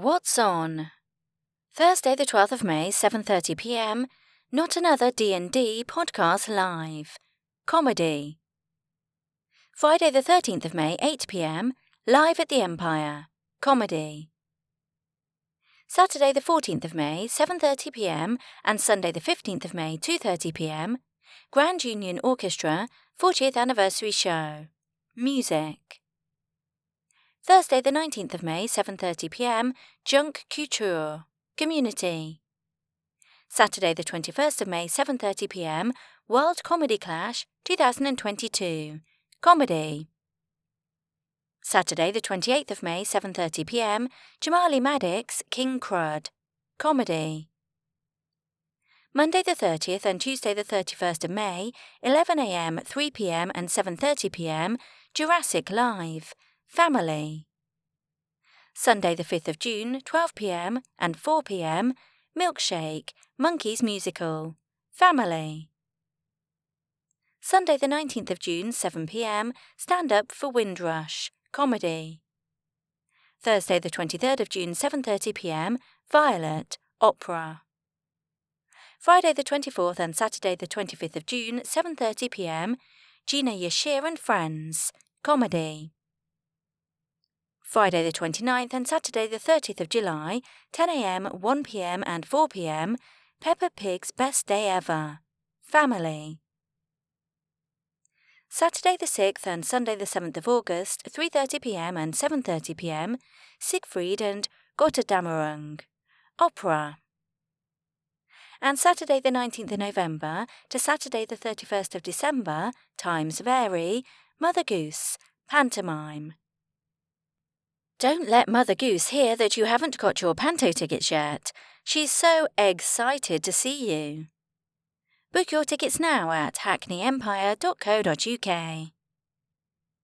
What's on? Thursday the 12th of May, 7:30 p.m. Not another D&D podcast live. Comedy. Friday the 13th of May, 8 p.m. Live at the Empire. Comedy. Saturday the 14th of May, 7:30 p.m. and Sunday the 15th of May, 2:30 p.m. Grand Union Orchestra 40th anniversary show. Music. Thursday the 19th of May, 7:30 p.m. Junk Couture. Community. Saturday the 21st of May, 7:30 p.m. World Comedy Clash 2022. Comedy. Saturday the 28th of May, 7:30 p.m. Jamali Maddix King Crud. Comedy. Monday the 30th and Tuesday the 31st of May, 11 a.m., 3 p.m. and 7:30 p.m. Jurassic Live. Family. Sunday, the 5th of June, 12 pm and 4 pm, Milkshake, Monkeys Musical. Family. Sunday, the 19th of June, 7 pm, Stand Up for Windrush. Comedy. Thursday, the 23rd of June, 7:30 p.m. Violet, opera. Friday, the 24th and Saturday, the 25th of June, 7:30 p.m. Gina Yashere and Friends, comedy. Friday the 29th and Saturday the 30th of July, 10am, 1pm and 4pm, Peppa Pig's Best Day Ever. Family. Saturday the 6th and Sunday the 7th of August, 3.30pm and 7.30pm, Siegfried and Gotterdammerung. Opera. And Saturday the 19th of November to Saturday the 31st of December, times vary, Mother Goose, pantomime. Don't let Mother Goose hear that you haven't got your panto tickets yet. She's so excited to see you. Book your tickets now at hackneyempire.co.uk.